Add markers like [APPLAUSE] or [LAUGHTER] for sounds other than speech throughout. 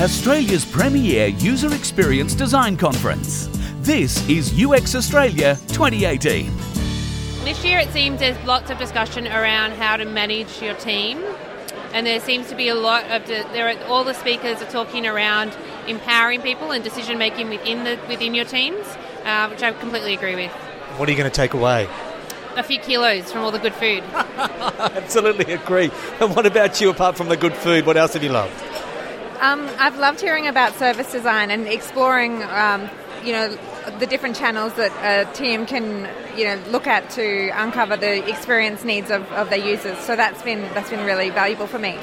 Australia's premier user experience design conference. This is UX Australia 2018. This year it seems there's lots of discussion around how to manage your team. And there seems to be a lot of the, there are, all the speakers are talking around empowering people and decision making within the within your teams, uh, which I completely agree with. What are you going to take away? A few kilos from all the good food. [LAUGHS] Absolutely agree. And what about you, apart from the good food? What else have you loved? Um, I've loved hearing about service design and exploring, um, you know, the different channels that a team can, you know, look at to uncover the experience needs of, of their users. So that's been that's been really valuable for me.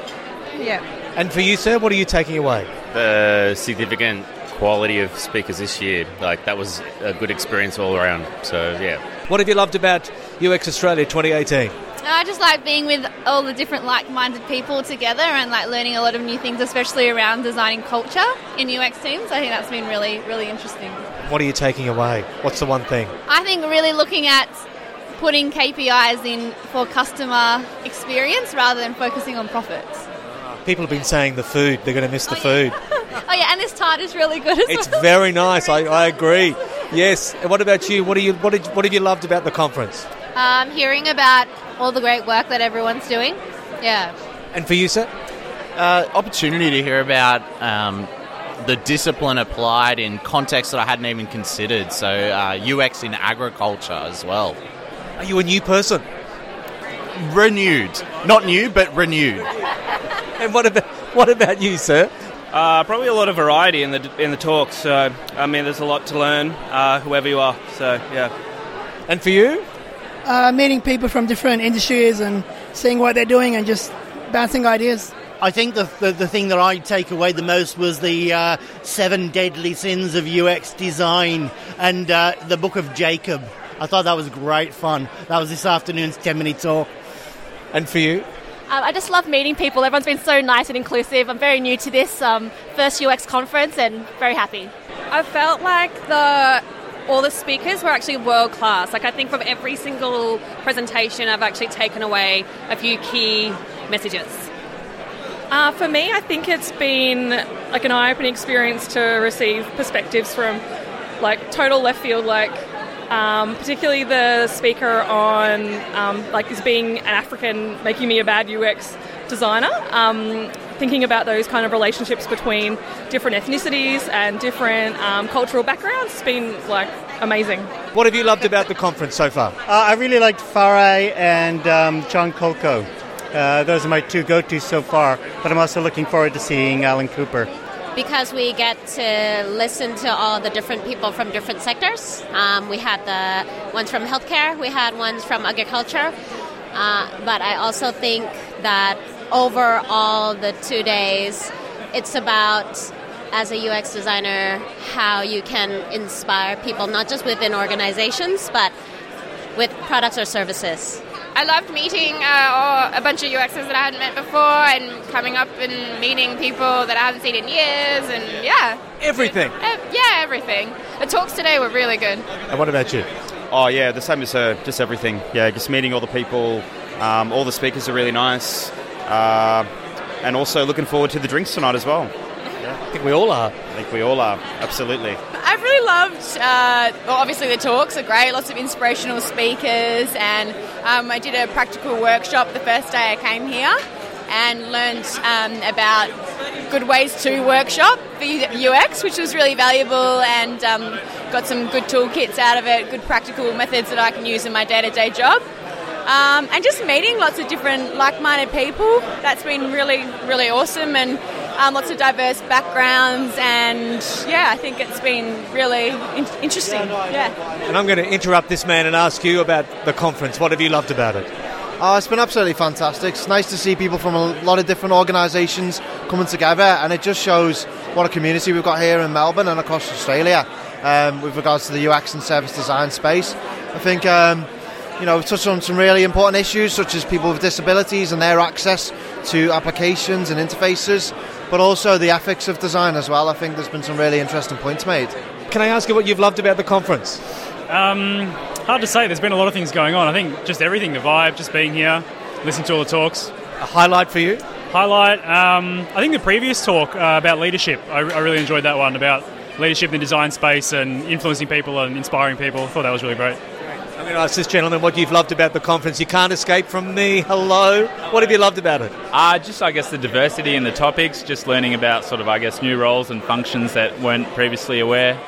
Yeah. And for you, sir, what are you taking away? The significant quality of speakers this year. Like that was a good experience all around. So yeah. What have you loved about UX Australia 2018? I just like being with all the different like-minded people together and like learning a lot of new things, especially around designing culture in UX teams. I think that's been really, really interesting. What are you taking away? What's the one thing? I think really looking at putting KPIs in for customer experience rather than focusing on profits. People have been saying the food, they're going to miss the Oh, food. yeah. [LAUGHS] oh yeah, and this tart is really good as It's well. very nice, I, I agree. [LAUGHS] Yes. And what about you? What, do you what, did, what have you loved about the conference? Um, hearing about all the great work that everyone's doing. Yeah. And for you, sir? uh, opportunity to hear about um, the discipline applied in contexts that I hadn't even considered. So uh, UX in agriculture as well. Are you a new person? Renewed, not new, but renewed. [LAUGHS] And what about what about you, sir? Uh, probably a lot of variety in the in the talks. So I mean, there's a lot to learn, uh, whoever you are. So yeah. And for you? Uh, meeting people from different industries and seeing what they're doing and just bouncing ideas. I think the, the, the thing that I take away the most was the uh, seven deadly sins of UX design and uh, the book of Jacob. I thought that was great fun. That was this afternoon's 10 minute talk. And for you? Um, I just love meeting people. Everyone's been so nice and inclusive. I'm very new to this um, first UX conference and very happy. I felt like the all the speakers were actually world class. Like I think from every single presentation, I've actually taken away a few key messages. Uh, for me, I think it's been like an eye-opening experience to receive perspectives from like total left field, like um, particularly the speaker on um, like is being an African making me a bad UX designer. Um, thinking about those kind of relationships between different ethnicities and different um, cultural backgrounds has been like amazing. What have you loved about the conference so far? Uh, I really liked Farai and um, Jon Kolko. Uh, those are my two go-tos so far, but I'm also looking forward to seeing Alan Cooper. because we get to listen to all the different people from different sectors. Um, we had the ones from healthcare, we had ones from agriculture, uh, but I also think that over all the two days, it's about as a UX designer how you can inspire people not just within organizations but with products or services. I loved meeting uh, a bunch of UXers that I hadn't met before and coming up and meeting people that I haven't seen in years and yeah. Everything. Uh, yeah, everything. The talks today were really good. And what about you? Oh yeah, the same as her. Just everything. Yeah, just meeting all the people. Um, all the speakers are really nice, uh, and also looking forward to the drinks tonight as well. I think we all are. I think we all are. Absolutely. I've really loved, uh, well, obviously the talks are great, lots of inspirational speakers, and um, I did a practical workshop the first day I came here and learned um, about good ways to workshop for UX, which was really valuable, and um, got some good toolkits out of it, good practical methods that I can use in my day to day job. Um, and just meeting lots of different like minded people, that's been really, really awesome, and um, lots of diverse backgrounds, and yeah, I think it's been really in- interesting. Yeah. And I'm going to interrupt this man and ask you about the conference. What have you loved about it? Oh, it's been absolutely fantastic. It's nice to see people from a lot of different organisations coming together, and it just shows what a community we've got here in Melbourne and across Australia um, with regards to the UX and service design space. I think um, you know we've touched on some really important issues such as people with disabilities and their access to applications and interfaces, but also the ethics of design as well. I think there's been some really interesting points made. Can I ask you what you've loved about the conference? Um, hard to say. There's been a lot of things going on. I think just everything, the vibe, just being here, listening to all the talks. A highlight for you? Highlight, um, I think the previous talk uh, about leadership. I, I really enjoyed that one about leadership in the design space and influencing people and inspiring people. I thought that was really great. Going to ask this gentleman what you've loved about the conference. You can't escape from me. Hello. What have you loved about it? Uh, just, I guess, the diversity in the topics, just learning about sort of, I guess, new roles and functions that weren't previously aware.